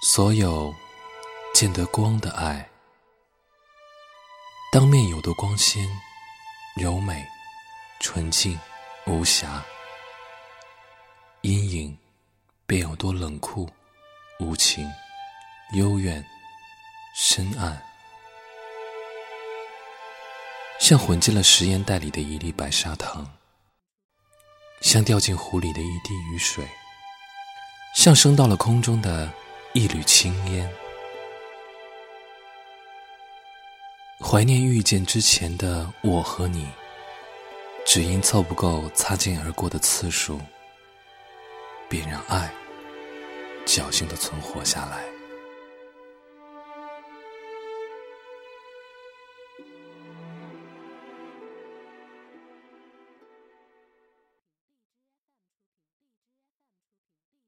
所有见得光的爱，当面有多光鲜、柔美、纯净、无瑕；阴影便有多冷酷、无情、幽怨、深暗。像混进了食盐袋里的一粒白砂糖，像掉进湖里的一滴雨水，像升到了空中的一缕青烟。怀念遇见之前的我和你，只因凑不够擦肩而过的次数，便让爱侥幸的存活下来。